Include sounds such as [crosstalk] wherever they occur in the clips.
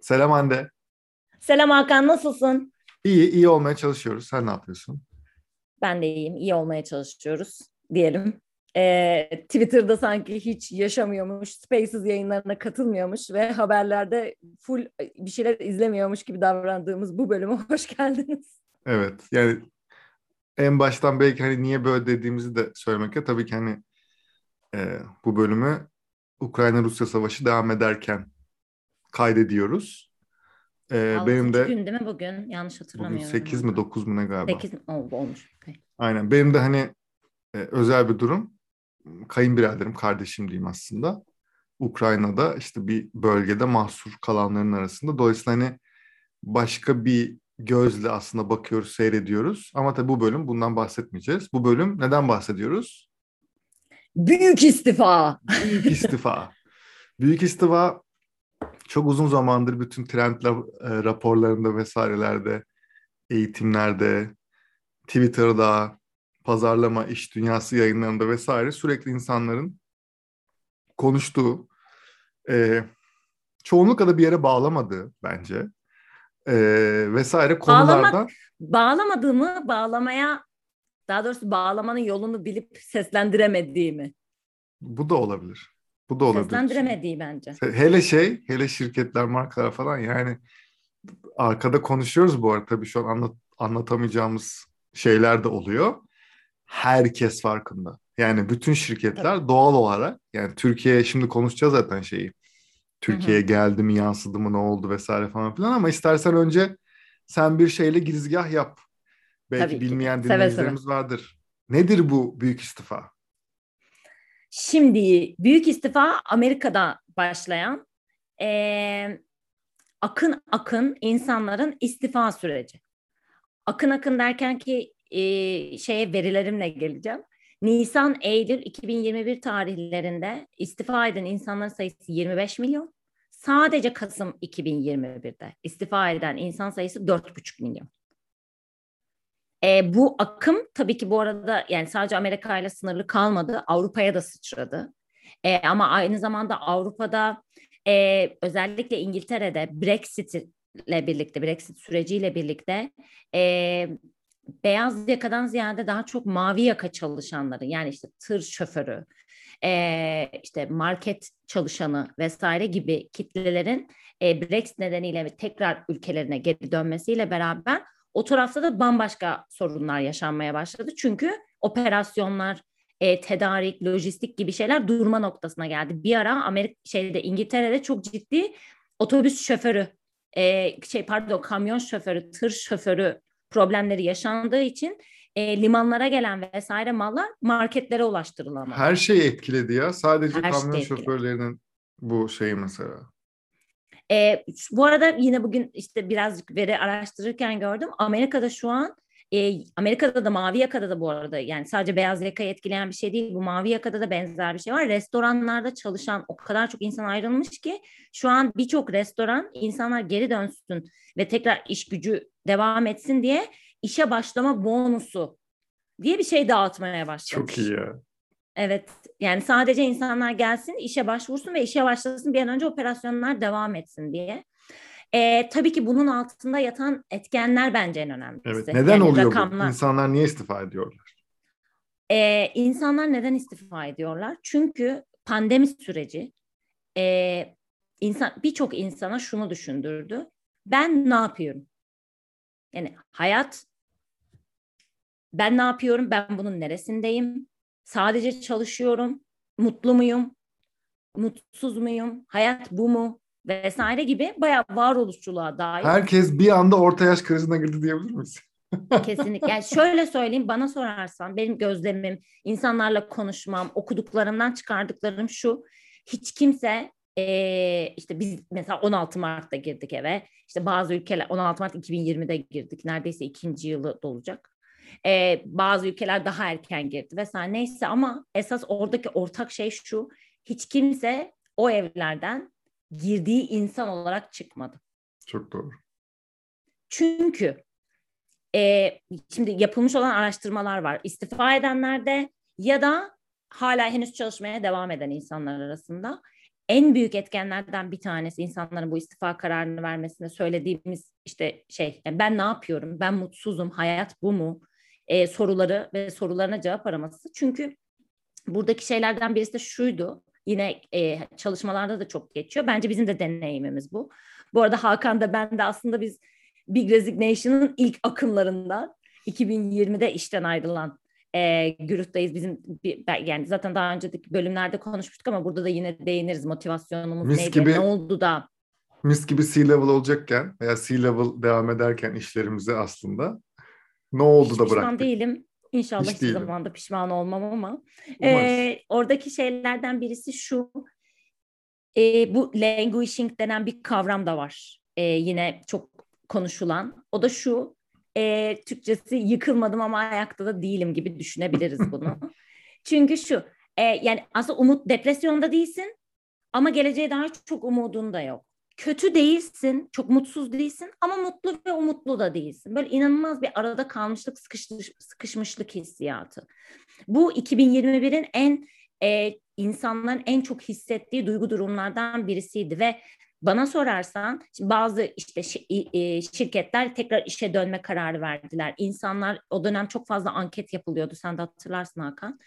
Selam Hande. Selam Hakan, nasılsın? İyi, iyi olmaya çalışıyoruz. Sen ne yapıyorsun? Ben de iyiyim, iyi olmaya çalışıyoruz diyelim. Ee, Twitter'da sanki hiç yaşamıyormuş, Spaces yayınlarına katılmıyormuş ve haberlerde full bir şeyler izlemiyormuş gibi davrandığımız bu bölüme [laughs] hoş geldiniz. Evet, yani en baştan belki hani niye böyle dediğimizi de söylemek ya tabii ki hani e, bu bölümü Ukrayna-Rusya savaşı devam ederken kaydediyoruz. Ee, benim de gün değil mi bugün? Yanlış hatırlamıyorum. Bugün 8 mi 9 mu ne galiba? 8 oldu olmuş. Okay. Aynen. Benim de hani e, özel bir durum. Kayınbiraderim, kardeşim diyeyim aslında. Ukrayna'da işte bir bölgede mahsur kalanların arasında. Dolayısıyla hani başka bir gözle aslında bakıyoruz, seyrediyoruz. Ama tabii bu bölüm bundan bahsetmeyeceğiz. Bu bölüm neden bahsediyoruz? Büyük istifa. Büyük istifa. [laughs] Büyük istifa çok uzun zamandır bütün trend e, raporlarında vesairelerde, eğitimlerde, Twitter'da, pazarlama, iş dünyası yayınlarında vesaire sürekli insanların konuştuğu, e, çoğunlukla da bir yere bağlamadığı bence e, vesaire konulardan. Bağlamak, bağlamadığımı bağlamaya, daha doğrusu bağlamanın yolunu bilip seslendiremediğimi. Bu da olabilir. Bu da olabilir. Seslendiremediği bence. Hele şey, hele şirketler, markalar falan yani arkada konuşuyoruz bu arada tabii şu an anlat, anlatamayacağımız şeyler de oluyor. Herkes farkında. Yani bütün şirketler tabii. doğal olarak yani Türkiye'ye şimdi konuşacağız zaten şeyi. Türkiye'ye geldi mi, yansıdı mı, ne oldu vesaire falan filan ama istersen önce sen bir şeyle girizgah yap. Belki Tabii bilmeyen ki. dinleyicilerimiz seve seve. vardır. Nedir bu büyük istifa? Şimdi büyük istifa Amerika'da başlayan e, akın akın insanların istifa süreci. Akın akın derken ki e, şeye verilerimle geleceğim. Nisan, Eylül 2021 tarihlerinde istifa eden insanların sayısı 25 milyon. Sadece Kasım 2021'de istifa eden insan sayısı 4,5 milyon. E, bu akım tabii ki bu arada yani sadece Amerika ile sınırlı kalmadı. Avrupa'ya da sıçradı. E, ama aynı zamanda Avrupa'da e, özellikle İngiltere'de Brexit ile birlikte, Brexit süreciyle birlikte e, beyaz yakadan ziyade daha çok mavi yaka çalışanları yani işte tır şoförü, e, işte market çalışanı vesaire gibi kitlelerin e, Brexit nedeniyle tekrar ülkelerine geri dönmesiyle beraber o tarafta da bambaşka sorunlar yaşanmaya başladı. Çünkü operasyonlar, e, tedarik, lojistik gibi şeyler durma noktasına geldi. Bir ara Amerika şeyde İngiltere'de çok ciddi otobüs şoförü, e, şey pardon kamyon şoförü, tır şoförü problemleri yaşandığı için e, limanlara gelen vesaire mallar marketlere ulaştırılamadı. Her şey etkiledi ya. Sadece Her kamyon şey şoförlerinin bu şeyi mesela. E, bu arada yine bugün işte birazcık veri araştırırken gördüm. Amerika'da şu an e, Amerika'da da mavi yakada da bu arada yani sadece beyaz yakayı etkileyen bir şey değil. Bu mavi yakada da benzer bir şey var. Restoranlarda çalışan o kadar çok insan ayrılmış ki şu an birçok restoran insanlar geri dönsün ve tekrar iş gücü devam etsin diye işe başlama bonusu diye bir şey dağıtmaya başlamış. Çok iyi ya. Evet yani sadece insanlar gelsin işe başvursun ve işe başlasın bir an önce operasyonlar devam etsin diye. E, tabii ki bunun altında yatan etkenler bence en önemlisi. Evet. Neden yani oluyor rakamlar... bu? İnsanlar niye istifa ediyorlar? E, insanlar neden istifa ediyorlar? Çünkü pandemi süreci e, insan birçok insana şunu düşündürdü. Ben ne yapıyorum? Yani hayat ben ne yapıyorum? Ben bunun neresindeyim? Sadece çalışıyorum. Mutlu muyum? Mutsuz muyum? Hayat bu mu? Vesaire gibi bayağı varoluşçuluğa dair. Herkes bir anda orta yaş krizine girdi diyebilir miyiz? [laughs] Kesinlikle. Yani şöyle söyleyeyim bana sorarsan benim gözlemim, insanlarla konuşmam, okuduklarımdan çıkardıklarım şu. Hiç kimse ee, işte biz mesela 16 Mart'ta girdik eve. İşte bazı ülkeler 16 Mart 2020'de girdik. Neredeyse ikinci yılı dolacak. Ee, bazı ülkeler daha erken girdi vesaire neyse ama esas oradaki ortak şey şu. Hiç kimse o evlerden girdiği insan olarak çıkmadı. Çok doğru. Çünkü e, şimdi yapılmış olan araştırmalar var. İstifa edenlerde ya da hala henüz çalışmaya devam eden insanlar arasında en büyük etkenlerden bir tanesi insanların bu istifa kararını vermesinde söylediğimiz işte şey yani ben ne yapıyorum ben mutsuzum hayat bu mu e, soruları ve sorularına cevap araması çünkü buradaki şeylerden birisi de şuydu yine e, çalışmalarda da çok geçiyor bence bizim de deneyimimiz bu bu arada Hakan da ben de aslında biz Big Resignation'ın ilk akımlarından 2020'de işten ayrılan e, güruhtayız. Bizim bir, yani zaten daha önceki bölümlerde konuşmuştuk ama burada da yine değiniriz. Motivasyonumuz mis neydi? Gibi, ne oldu da? Mis gibi C-level olacakken veya C-level devam ederken işlerimizi aslında ne oldu Hiç da bıraktık? Pişman değilim. İnşallah Hiç hiçbir zaman da pişman olmam ama. E, oradaki şeylerden birisi şu. E, bu languishing denen bir kavram da var. E, yine çok konuşulan. O da şu e, Türkçesi yıkılmadım ama ayakta da değilim gibi düşünebiliriz bunu. [laughs] Çünkü şu e, yani aslında umut depresyonda değilsin ama geleceğe dair çok umudun da yok. Kötü değilsin, çok mutsuz değilsin ama mutlu ve umutlu da değilsin. Böyle inanılmaz bir arada kalmışlık, sıkışmış, sıkışmışlık hissiyatı. Bu 2021'in en e, insanların en çok hissettiği duygu durumlardan birisiydi ve bana sorarsan bazı işte şirketler tekrar işe dönme kararı verdiler. İnsanlar o dönem çok fazla anket yapılıyordu. Sen de hatırlarsın Hakan.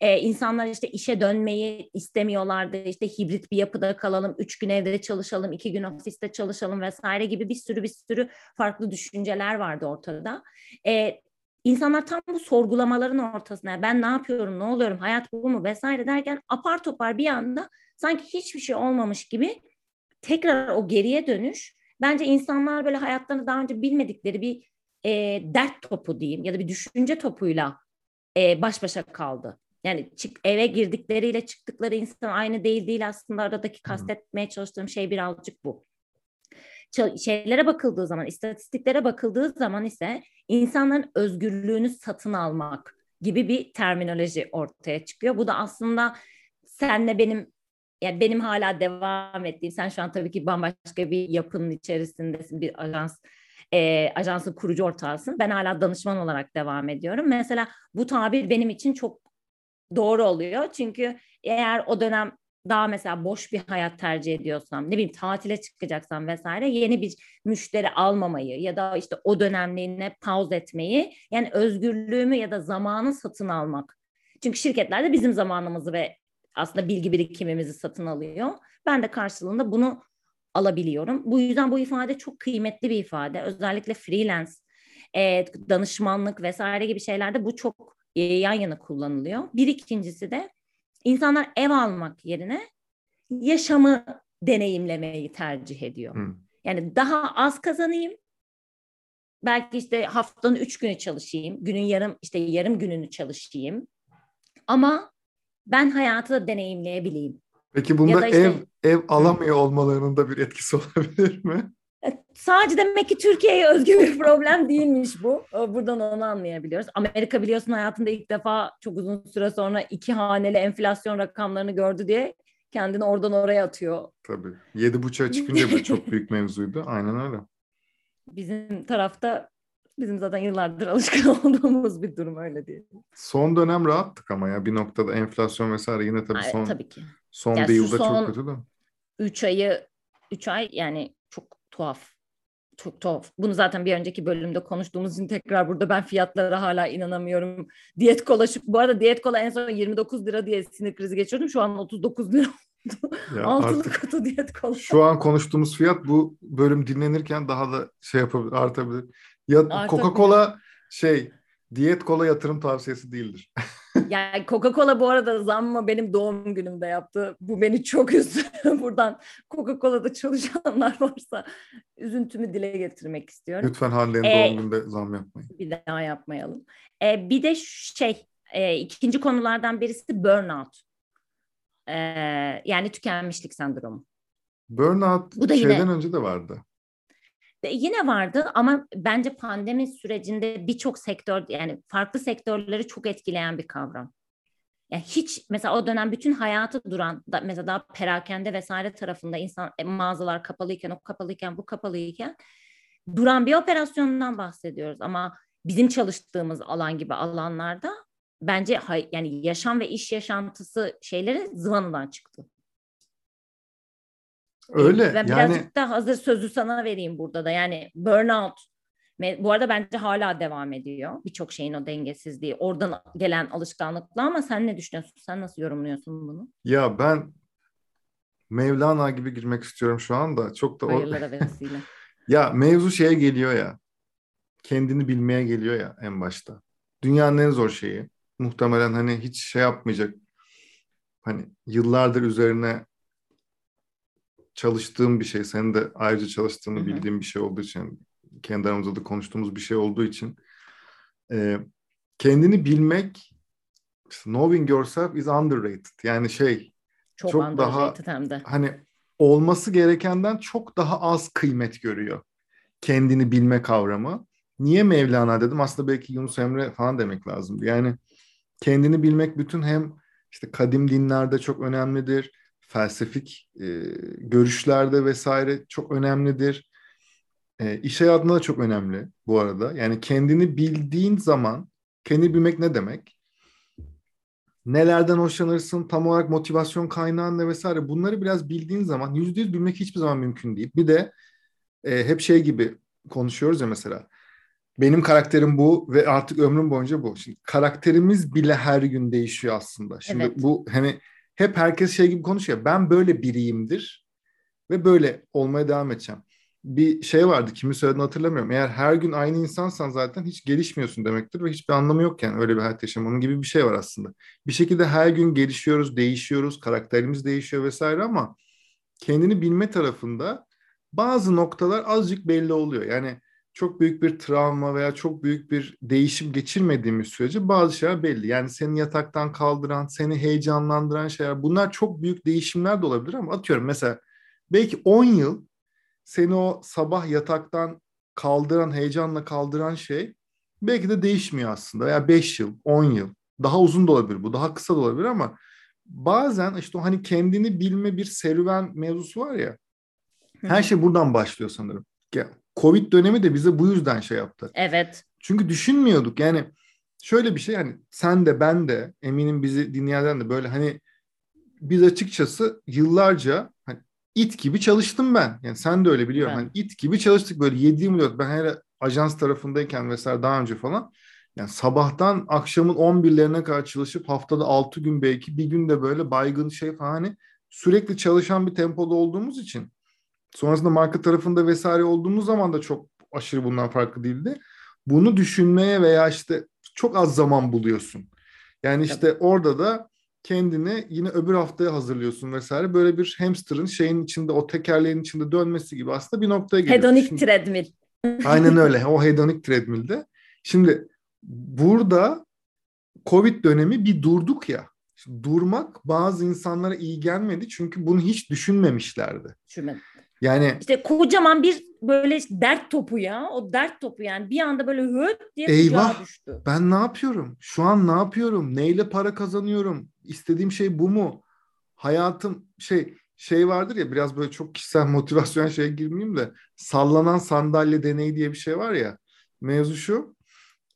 Ee, insanlar işte işe dönmeyi istemiyorlardı. İşte hibrit bir yapıda kalalım, üç gün evde çalışalım, iki gün ofiste çalışalım vesaire gibi bir sürü bir sürü farklı düşünceler vardı ortada. Ee, İnsanlar tam bu sorgulamaların ortasına ben ne yapıyorum, ne oluyorum, hayat bu mu vesaire derken apar topar bir anda sanki hiçbir şey olmamış gibi tekrar o geriye dönüş bence insanlar böyle hayatlarını daha önce bilmedikleri bir e, dert topu diyeyim ya da bir düşünce topuyla e, baş başa kaldı. Yani çık, eve girdikleriyle çıktıkları insan aynı değil değil aslında aradaki kastetmeye çalıştığım şey birazcık bu. Şeylere bakıldığı zaman, istatistiklere bakıldığı zaman ise insanların özgürlüğünü satın almak gibi bir terminoloji ortaya çıkıyor. Bu da aslında senle benim yani benim hala devam ettiğim, sen şu an tabii ki bambaşka bir yapının içerisindesin, bir ajans e, ajansın kurucu ortağısın. Ben hala danışman olarak devam ediyorum. Mesela bu tabir benim için çok doğru oluyor. Çünkü eğer o dönem daha mesela boş bir hayat tercih ediyorsam, ne bileyim tatile çıkacaksam vesaire yeni bir müşteri almamayı ya da işte o dönemliğine pause etmeyi yani özgürlüğümü ya da zamanı satın almak. Çünkü şirketler de bizim zamanımızı ve aslında bilgi birikimimizi satın alıyor. Ben de karşılığında bunu alabiliyorum. Bu yüzden bu ifade çok kıymetli bir ifade. Özellikle freelance, e, danışmanlık vesaire gibi şeylerde bu çok e, yan yana kullanılıyor. Bir ikincisi de insanlar ev almak yerine yaşamı deneyimlemeyi tercih ediyor. Hmm. Yani daha az kazanayım, belki işte haftanın üç günü çalışayım, günün yarım işte yarım gününü çalışayım. Ama ben hayatı da deneyimleyebileyim. Peki bunda işte, ev ev alamıyor olmalarının da bir etkisi [laughs] olabilir mi? E, sadece demek ki Türkiye'ye özgü bir problem değilmiş bu. Buradan onu anlayabiliyoruz. Amerika biliyorsun hayatında ilk defa çok uzun süre sonra iki haneli enflasyon rakamlarını gördü diye kendini oradan oraya atıyor. Tabii. Yedi buçuğa çıkınca da çok büyük mevzuydu. Aynen öyle. Bizim tarafta Bizim zaten yıllardır alışkın [laughs] olduğumuz bir durum öyle diye. Son dönem rahattık ama ya bir noktada enflasyon vesaire yine tabii son Ay, tabii ki. son yani bir yılda son çok kötü de. 3 ayı 3 ay yani çok tuhaf. Çok tuhaf. Bunu zaten bir önceki bölümde konuştuğumuz için tekrar burada ben fiyatlara hala inanamıyorum. Diyet kola şu, bu arada diyet kola en son 29 lira diye sinir krizi geçirdim. Şu an 39 lira ya Altılı katı diyet kola. Şu an konuştuğumuz fiyat bu bölüm dinlenirken daha da şey yapabilir, artabilir. Ya Coca-Cola şey diyet kola yatırım tavsiyesi değildir. [laughs] yani Coca-Cola bu arada zammı benim doğum günümde yaptı. Bu beni çok [laughs] üzdü. Buradan Coca-Cola'da çalışanlar [laughs] varsa üzüntümü dile getirmek istiyorum. Lütfen Hande'nin ee, doğum gününde zam yapmayın. Bir daha yapmayalım. Ee, bir de şey e, ikinci konulardan birisi burnout. Ee, yani tükenmişlik sendromu. Burnout Bu da şeyden yine, önce de vardı yine vardı ama bence pandemi sürecinde birçok sektör yani farklı sektörleri çok etkileyen bir kavram. Yani hiç mesela o dönem bütün hayatı duran da, mesela daha perakende vesaire tarafında insan e, mağazalar kapalıyken o kapalıyken bu kapalıyken duran bir operasyondan bahsediyoruz ama bizim çalıştığımız alan gibi alanlarda bence yani yaşam ve iş yaşantısı şeyleri zıvanadan çıktı. Öyle Ben yani birazcık da hazır sözü sana vereyim burada da. Yani burnout. Bu arada bence hala devam ediyor. Birçok şeyin o dengesizliği. Oradan gelen alışkanlıkla ama sen ne düşünüyorsun? Sen nasıl yorumluyorsun bunu? ya ben Mevlana gibi girmek istiyorum şu anda. Çok da. Hayırlara [laughs] vesile. Ya mevzu şeye geliyor ya. Kendini bilmeye geliyor ya en başta. Dünyanın en zor şeyi. Muhtemelen hani hiç şey yapmayacak. Hani yıllardır üzerine çalıştığım bir şey. Senin de ayrıca çalıştığını Hı hı. bildiğim bir şey olduğu için. Kendi aramızda da konuştuğumuz bir şey olduğu için. e, kendini bilmek knowing yourself is underrated. Yani şey Çok, Çok underrated hem de. hani olması gerekenden çok daha az kıymet görüyor. Kendini bilme kavramı. Niye Mevlana dedim? Aslında belki Yunus Emre falan demek lazım. Yani kendini bilmek bütün hem işte kadim dinlerde çok önemlidir. Felsefik e, görüşlerde vesaire çok önemlidir. E, iş hayatında da çok önemli bu arada. Yani kendini bildiğin zaman, kendini bilmek ne demek? Nelerden hoşlanırsın, tam olarak motivasyon kaynağın ne vesaire bunları biraz bildiğin zaman yüzde yüz bilmek hiçbir zaman mümkün değil. Bir de e, hep şey gibi konuşuyoruz ya mesela. Benim karakterim bu ve artık ömrüm boyunca bu. Şimdi karakterimiz bile her gün değişiyor aslında. Şimdi Evet. bu hani hep herkes şey gibi konuşuyor. Ben böyle biriyimdir ve böyle olmaya devam edeceğim. Bir şey vardı kimi söylediğini hatırlamıyorum. Eğer her gün aynı insansan zaten hiç gelişmiyorsun demektir ve hiçbir anlamı yok yani öyle bir hayat yaşamanın gibi bir şey var aslında. Bir şekilde her gün gelişiyoruz, değişiyoruz, karakterimiz değişiyor vesaire ama kendini bilme tarafında bazı noktalar azıcık belli oluyor. Yani çok büyük bir travma veya çok büyük bir değişim geçirmediğimiz sürece bazı şeyler belli. Yani seni yataktan kaldıran, seni heyecanlandıran şeyler bunlar çok büyük değişimler de olabilir ama atıyorum mesela belki 10 yıl seni o sabah yataktan kaldıran, heyecanla kaldıran şey belki de değişmiyor aslında. Veya 5 yıl, 10 yıl. Daha uzun da olabilir bu, daha kısa da olabilir ama bazen işte o hani kendini bilme bir serüven mevzusu var ya. Her şey buradan başlıyor sanırım. Covid dönemi de bize bu yüzden şey yaptı. Evet. Çünkü düşünmüyorduk yani şöyle bir şey hani sen de ben de eminim bizi dinleyenler de böyle hani biz açıkçası yıllarca hani it gibi çalıştım ben. Yani sen de öyle biliyorum. Evet. Hani it gibi çalıştık böyle 7-24 ben hele ajans tarafındayken vesaire daha önce falan yani sabahtan akşamın 11'lerine kadar çalışıp haftada 6 gün belki bir gün de böyle baygın şey falan hani sürekli çalışan bir tempoda olduğumuz için sonrasında marka tarafında vesaire olduğumuz zaman da çok aşırı bundan farklı değildi. Bunu düşünmeye veya işte çok az zaman buluyorsun. Yani işte orada da kendini yine öbür haftaya hazırlıyorsun vesaire. Böyle bir hamsterın şeyin içinde o tekerleğin içinde dönmesi gibi aslında bir noktaya geliyorsun. Hedonik Şimdi- treadmill. [laughs] Aynen öyle. O hedonik treadmill'de. Şimdi burada Covid dönemi bir durduk ya. Durmak bazı insanlara iyi gelmedi çünkü bunu hiç düşünmemişlerdi. Düşünmedim. Yani İşte kocaman bir böyle dert topu ya. O dert topu yani bir anda böyle höt diye Eyvah! düştü. ben ne yapıyorum? Şu an ne yapıyorum? Neyle para kazanıyorum? İstediğim şey bu mu? Hayatım şey şey vardır ya biraz böyle çok kişisel [laughs] motivasyon şeye girmeyeyim de sallanan sandalye deneyi diye bir şey var ya. Mevzu şu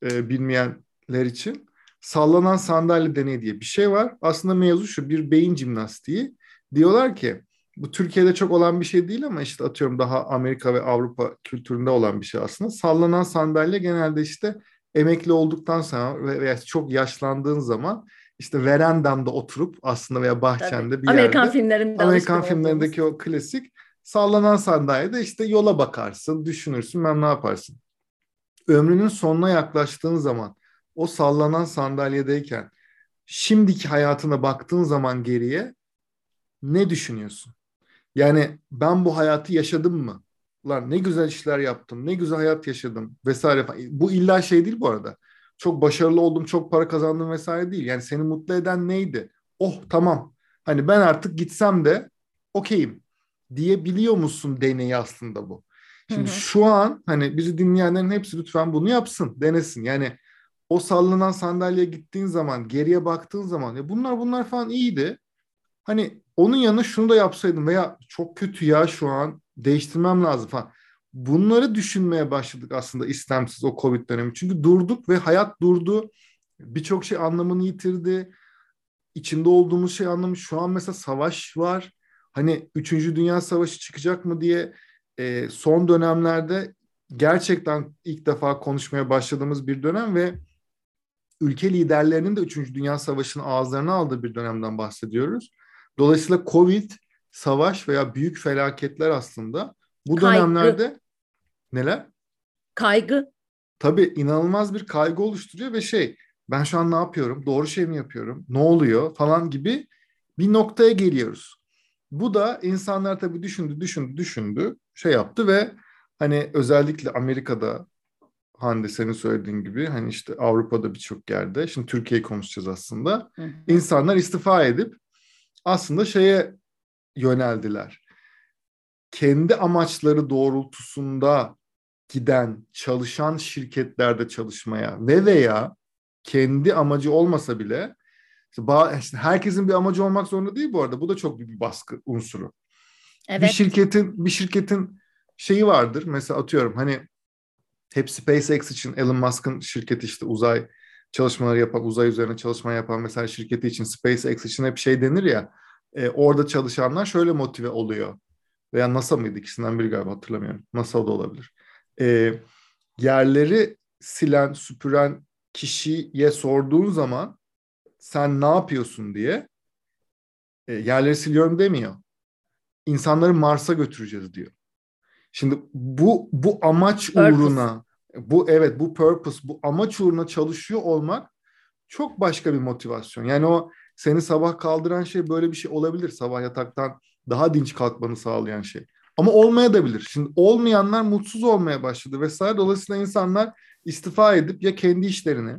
e, bilmeyenler için sallanan sandalye deneyi diye bir şey var. Aslında mevzu şu bir beyin jimnastiği. Diyorlar ki bu Türkiye'de çok olan bir şey değil ama işte atıyorum daha Amerika ve Avrupa kültüründe olan bir şey aslında. Sallanan sandalye genelde işte emekli olduktan sonra ve- veya çok yaşlandığın zaman işte verandanda oturup aslında veya bahçende bir Amerikan yerde filmlerinde Amerikan filmlerindeki o klasik sallanan sandalyede işte yola bakarsın, düşünürsün, ben ne yaparsın. Ömrünün sonuna yaklaştığın zaman o sallanan sandalyedeyken şimdiki hayatına baktığın zaman geriye ne düşünüyorsun? Yani ben bu hayatı yaşadım mı? Lan ne güzel işler yaptım, ne güzel hayat yaşadım vesaire falan. Bu illa şey değil bu arada. Çok başarılı oldum, çok para kazandım vesaire değil. Yani seni mutlu eden neydi? Oh tamam. Hani ben artık gitsem de okeyim diyebiliyor musun deneyi aslında bu. Şimdi Hı hı. şu an hani bizi dinleyenlerin hepsi lütfen bunu yapsın, denesin. Yani o sallanan sandalyeye gittiğin zaman, geriye baktığın zaman ya bunlar bunlar falan iyiydi. Hani onun yanına şunu da yapsaydım veya çok kötü ya şu an değiştirmem lazım falan. Bunları düşünmeye başladık aslında istemsiz o Covid dönemi. Çünkü durduk ve hayat durdu. Birçok şey anlamını yitirdi. İçinde olduğumuz şey anlamı. Şu an mesela savaş var. hani 3. Dünya Savaşı çıkacak mı diye e, son dönemlerde gerçekten ilk defa konuşmaya başladığımız bir dönem ve ülke liderlerinin de 3. Dünya Savaşı'nın ağızlarına aldığı bir dönemden bahsediyoruz. Dolayısıyla Covid, savaş veya büyük felaketler aslında bu Kaygı. dönemlerde neler? Kaygı. Tabii inanılmaz bir kaygı oluşturuyor ve şey ben şu an ne yapıyorum? Doğru şey mi yapıyorum? Ne oluyor? Falan gibi bir noktaya geliyoruz. Bu da insanlar tabii düşündü, düşündü, düşündü, şey yaptı ve hani özellikle Amerika'da Hande senin söylediğin gibi hani işte Avrupa'da birçok yerde şimdi Türkiye'yi konuşacağız aslında. Hı. İnsanlar istifa edip aslında şeye yöneldiler. Kendi amaçları doğrultusunda giden, çalışan şirketlerde çalışmaya ve veya kendi amacı olmasa bile işte herkesin bir amacı olmak zorunda değil bu arada. Bu da çok büyük bir baskı unsuru. Evet. Bir şirketin bir şirketin şeyi vardır. Mesela atıyorum hani hep SpaceX için Elon Musk'ın şirketi işte uzay çalışmaları yapan, uzay üzerine çalışma yapan mesela şirketi için SpaceX için hep şey denir ya e, orada çalışanlar şöyle motive oluyor. Veya NASA mıydı ikisinden biri galiba hatırlamıyorum. NASA da olabilir. E, yerleri silen, süpüren kişiye sorduğun zaman sen ne yapıyorsun diye e, yerleri siliyorum demiyor. İnsanları Mars'a götüreceğiz diyor. Şimdi bu bu amaç purpose. uğruna bu evet bu purpose bu amaç uğruna çalışıyor olmak çok başka bir motivasyon. Yani o seni sabah kaldıran şey böyle bir şey olabilir. Sabah yataktan daha dinç kalkmanı sağlayan şey. Ama olmaya da bilir. Şimdi olmayanlar mutsuz olmaya başladı vesaire. Dolayısıyla insanlar istifa edip ya kendi işlerini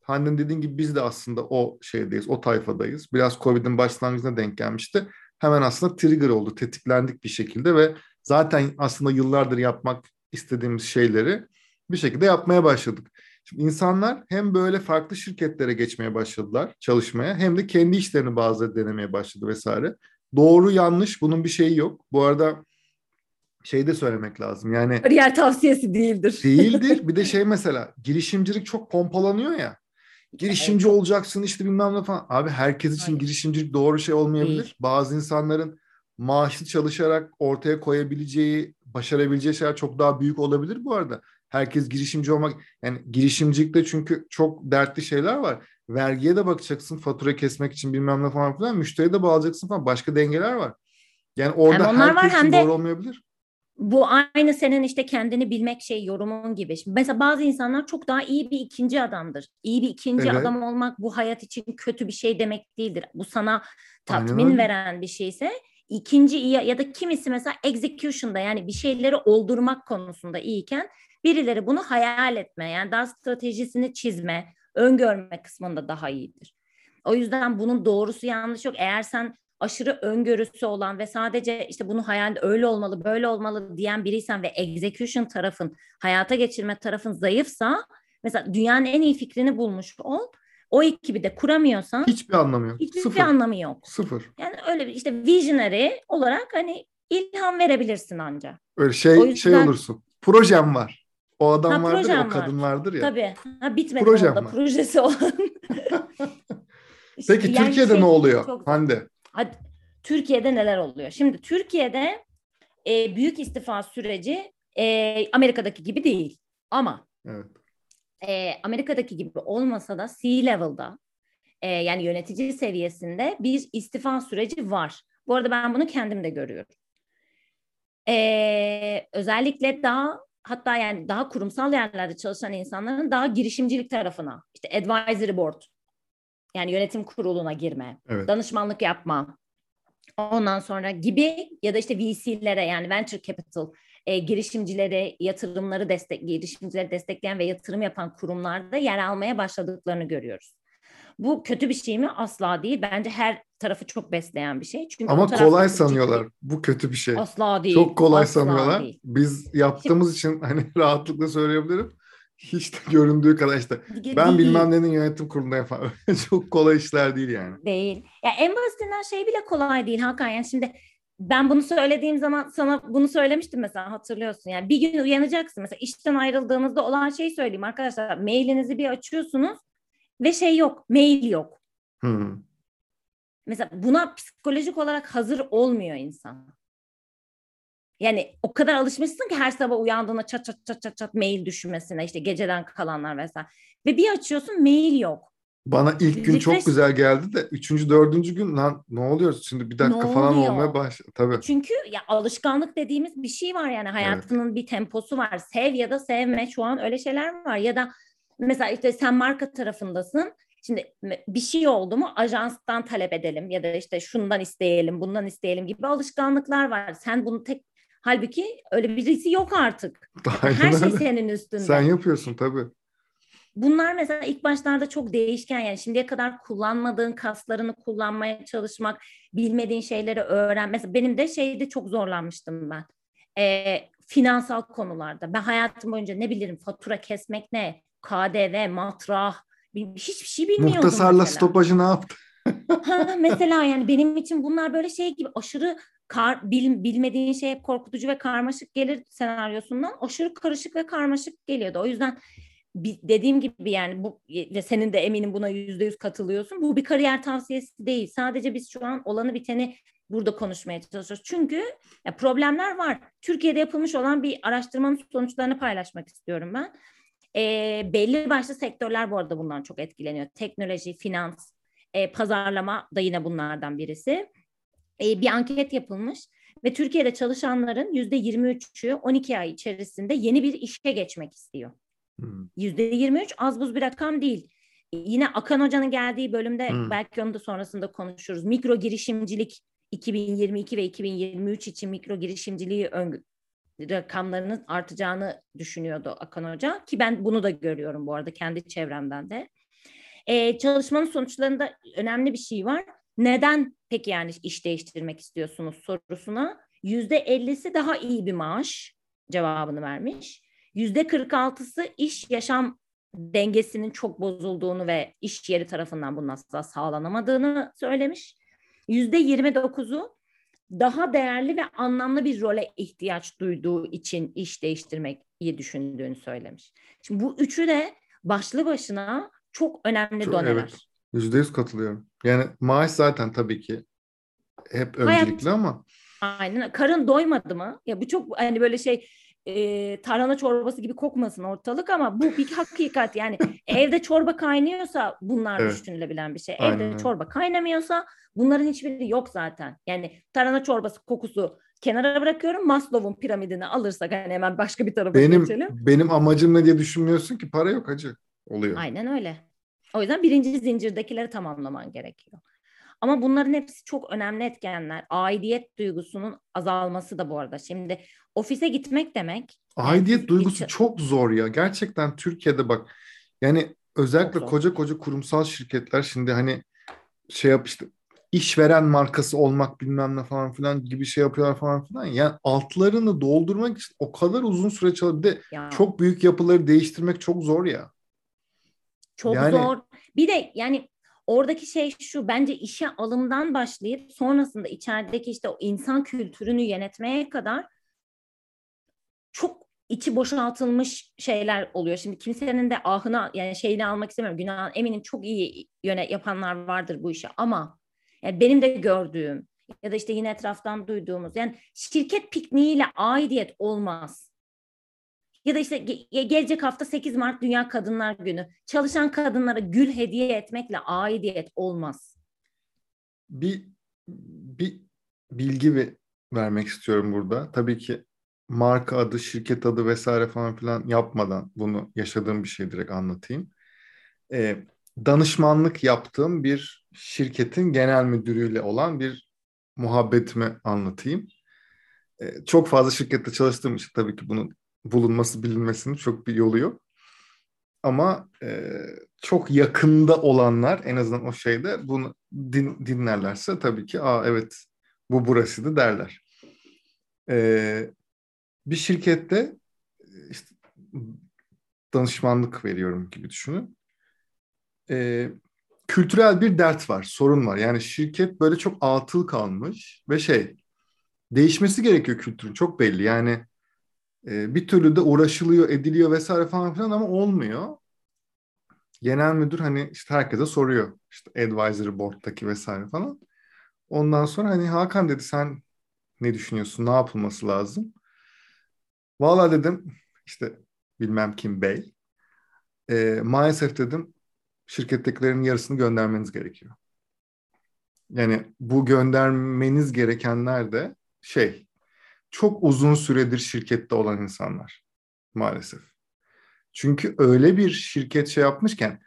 Hande'nin dediğin gibi biz de aslında o şeydeyiz, o tayfadayız. Biraz Covid'in başlangıcına denk gelmişti. Hemen aslında trigger oldu, tetiklendik bir şekilde ve zaten aslında yıllardır yapmak istediğimiz şeyleri bir şekilde yapmaya başladık. Şimdi insanlar hem böyle farklı şirketlere geçmeye başladılar çalışmaya hem de kendi işlerini bazıları denemeye başladı vesaire. Doğru yanlış bunun bir şeyi yok. Bu arada şey de söylemek lazım. Yani kariyer tavsiyesi değildir. Değildir. [laughs] Bir de şey mesela girişimcilik çok pompalanıyor ya. Girişimci evet. olacaksın işte bilmem ne falan. Abi herkes için Hayır. girişimcilik doğru şey olmayabilir. Değil. Bazı insanların maaşlı çalışarak ortaya koyabileceği, başarabileceği şeyler çok daha büyük olabilir bu arada. Herkes girişimci olmak yani girişimcilikte çünkü çok dertli şeyler var. Vergiye de bakacaksın fatura kesmek için bilmem ne falan filan. Müşteriye de bağlayacaksın falan. Başka dengeler var. Yani orada hem herkes var, hem de doğru olmayabilir bu aynı senin işte kendini bilmek şey yorumun gibi. Mesela bazı insanlar çok daha iyi bir ikinci adamdır. İyi bir ikinci evet. adam olmak bu hayat için kötü bir şey demek değildir. Bu sana tatmin Aynen. veren bir şeyse ikinci iyi ya da kimisi mesela execution'da yani bir şeyleri oldurmak konusunda iyiyken birileri bunu hayal etme yani daha stratejisini çizme, öngörme kısmında daha iyidir. O yüzden bunun doğrusu yanlış yok. Eğer sen aşırı öngörüsü olan ve sadece işte bunu hayalde öyle olmalı, böyle olmalı diyen biriysen ve execution tarafın, hayata geçirme tarafın zayıfsa mesela dünyanın en iyi fikrini bulmuş ol. O ekibi de kuramıyorsan hiçbir anlamı yok. Hiçbir Sıfır. anlamı yok. Sıfır. Yani öyle bir işte visionary olarak hani ilham verebilirsin anca. Öyle şey şey yüzden... şey olursun. Projem var. O adam ha, vardır ya, o kadın var. vardır ya. Tabii. Ha, bitmedi projem orada var. projesi olan. [laughs] Peki yani Türkiye'de şey, ne oluyor Hande? Hadi, Türkiye'de neler oluyor? Şimdi Türkiye'de e, büyük istifa süreci e, Amerika'daki gibi değil. Ama evet. e, Amerika'daki gibi olmasa da C-level'da e, yani yönetici seviyesinde bir istifa süreci var. Bu arada ben bunu kendim de görüyorum. E, özellikle daha hatta yani daha kurumsal yerlerde çalışan insanların daha girişimcilik tarafına işte advisory board yani yönetim kuruluna girme, evet. danışmanlık yapma, ondan sonra gibi ya da işte VC'lere yani venture capital e, girişimcilere yatırımları destek girişimcileri destekleyen ve yatırım yapan kurumlarda yer almaya başladıklarını görüyoruz. Bu kötü bir şey mi? Asla değil. Bence her tarafı çok besleyen bir şey. Çünkü Ama kolay sanıyorlar. Bu kötü bir şey. Asla değil. Çok kolay Asla sanıyorlar. Değil. Biz yaptığımız için [laughs] hani rahatlıkla söyleyebilirim hiç de göründüğü kadar işte ben bilmem nenin yönetim kurulunda falan [laughs] çok kolay işler değil yani. Değil. Ya en basitinden şey bile kolay değil Hakan. Yani şimdi ben bunu söylediğim zaman sana bunu söylemiştim mesela hatırlıyorsun. Yani bir gün uyanacaksın mesela işten ayrıldığınızda olan şeyi söyleyeyim arkadaşlar. Mailinizi bir açıyorsunuz ve şey yok, mail yok. Hmm. mesela buna psikolojik olarak hazır olmuyor insan. Yani o kadar alışmışsın ki her sabah uyandığında çat çat çat çat çat mail düşmesine işte geceden kalanlar vesaire. Ve bir açıyorsun mail yok. Bana ilk gün çok güzel geldi de üçüncü, dördüncü gün lan ne oluyor şimdi bir dakika ne falan oluyor? olmaya başladı. Tabii. Çünkü ya alışkanlık dediğimiz bir şey var yani hayatının evet. bir temposu var. Sev ya da sevme şu an öyle şeyler var ya da mesela işte sen marka tarafındasın. Şimdi bir şey oldu mu ajanstan talep edelim ya da işte şundan isteyelim, bundan isteyelim gibi alışkanlıklar var. Sen bunu tek halbuki öyle birisi yok artık. Aynen Her şey senin üstünde. Sen yapıyorsun tabii. Bunlar mesela ilk başlarda çok değişken yani şimdiye kadar kullanmadığın kaslarını kullanmaya çalışmak, bilmediğin şeyleri öğren. Mesela benim de şeyde çok zorlanmıştım ben. E, finansal konularda. Ben hayatım boyunca ne bilirim fatura kesmek ne, KDV, matrah, hiçbir şey bilmiyordum Muhtasarla mesela. stopajı ne yaptı? ha, [laughs] mesela yani benim için bunlar böyle şey gibi aşırı kar, bil, bilmediğin şey hep korkutucu ve karmaşık gelir senaryosundan aşırı karışık ve karmaşık geliyordu. O yüzden dediğim gibi yani bu ve senin de eminim buna yüzde yüz katılıyorsun. Bu bir kariyer tavsiyesi değil. Sadece biz şu an olanı biteni burada konuşmaya çalışıyoruz. Çünkü ya problemler var. Türkiye'de yapılmış olan bir araştırmanın sonuçlarını paylaşmak istiyorum ben. E, belli başlı sektörler bu arada bundan çok etkileniyor. Teknoloji, finans, e, pazarlama da yine bunlardan birisi. E, bir anket yapılmış ve Türkiye'de çalışanların yüzde 23'ü 12 ay içerisinde yeni bir işe geçmek istiyor. Yüzde 23 az buz bir rakam değil. Yine Akan Hoca'nın geldiği bölümde hmm. belki onu da sonrasında konuşuruz. Mikro girişimcilik 2022 ve 2023 için mikro girişimciliği ön, rakamlarının artacağını düşünüyordu Akan Hoca. Ki ben bunu da görüyorum bu arada kendi çevremden de. Ee, çalışmanın sonuçlarında önemli bir şey var. Neden peki yani iş değiştirmek istiyorsunuz sorusuna yüzde ellisi daha iyi bir maaş cevabını vermiş. Yüzde 46'sı iş yaşam dengesinin çok bozulduğunu ve iş yeri tarafından bunun asla sağlanamadığını söylemiş. Yüzde 29'u daha değerli ve anlamlı bir role ihtiyaç duyduğu için iş değiştirmeyi düşündüğünü söylemiş. Şimdi bu üçü de başlı başına çok önemli çok, doneler. Evet. Yüzde yüz katılıyorum. Yani maaş zaten tabii ki hep öncelikli Hayat, ama. Aynen. Karın doymadı mı? Ya bu çok hani böyle şey e, tarhana çorbası gibi kokmasın ortalık ama bu bir hakikat yani [laughs] evde çorba kaynıyorsa bunlar evet. düşünülebilen bir şey. Aynen. Evde çorba kaynamıyorsa bunların hiçbiri yok zaten. Yani tarhana çorbası kokusu kenara bırakıyorum. Maslow'un piramidini alırsak hani hemen başka bir tarafa benim, geçelim. Benim amacım ne diye düşünmüyorsun ki para yok hacı. Oluyor. Aynen öyle. O yüzden birinci zincirdekileri tamamlaman gerekiyor. Ama bunların hepsi çok önemli etkenler. Aidiyet duygusunun azalması da bu arada. Şimdi ofise gitmek demek. Aidiyet yani, duygusu hiç... çok zor ya. Gerçekten Türkiye'de bak yani özellikle koca koca kurumsal şirketler şimdi hani şey yap işte işveren markası olmak bilmem ne falan filan gibi şey yapıyorlar falan filan. Yani altlarını doldurmak için o kadar uzun süre çalışıyor. Bir de ya. çok büyük yapıları değiştirmek çok zor ya. Çok yani... zor. Bir de yani oradaki şey şu bence işe alımdan başlayıp sonrasında içerideki işte o insan kültürünü yönetmeye kadar çok içi boşaltılmış şeyler oluyor. Şimdi kimsenin de ahına yani şeyini almak istemiyorum. Günahın eminim çok iyi yöne yapanlar vardır bu işe ama yani benim de gördüğüm ya da işte yine etraftan duyduğumuz yani şirket pikniğiyle aidiyet olmaz. Ya da işte ge- gelecek hafta 8 Mart Dünya Kadınlar Günü. Çalışan kadınlara gül hediye etmekle aidiyet olmaz. Bir bir bilgi vermek istiyorum burada. Tabii ki marka adı, şirket adı vesaire falan filan yapmadan bunu yaşadığım bir şey direkt anlatayım. Ee, danışmanlık yaptığım bir şirketin genel müdürüyle olan bir muhabbetimi anlatayım. Ee, çok fazla şirkette çalıştığım için tabii ki bunun bulunması bilinmesinin çok bir yolu yok. Ama e, çok yakında olanlar en azından o şeyde bunu din, dinlerlerse tabii ki aa evet bu burasıydı derler. E, bir şirkette işte danışmanlık veriyorum gibi düşünün. E, kültürel bir dert var, sorun var. Yani şirket böyle çok atıl kalmış ve şey değişmesi gerekiyor kültürün çok belli. Yani e, bir türlü de uğraşılıyor, ediliyor vesaire falan filan ama olmuyor. Genel müdür hani işte herkese soruyor. İşte advisory board'daki vesaire falan. Ondan sonra hani Hakan dedi sen ne düşünüyorsun? Ne yapılması lazım? Valla dedim işte bilmem kim bey. E, maalesef dedim şirkettekilerin yarısını göndermeniz gerekiyor. Yani bu göndermeniz gerekenler de şey çok uzun süredir şirkette olan insanlar maalesef. Çünkü öyle bir şirket şey yapmışken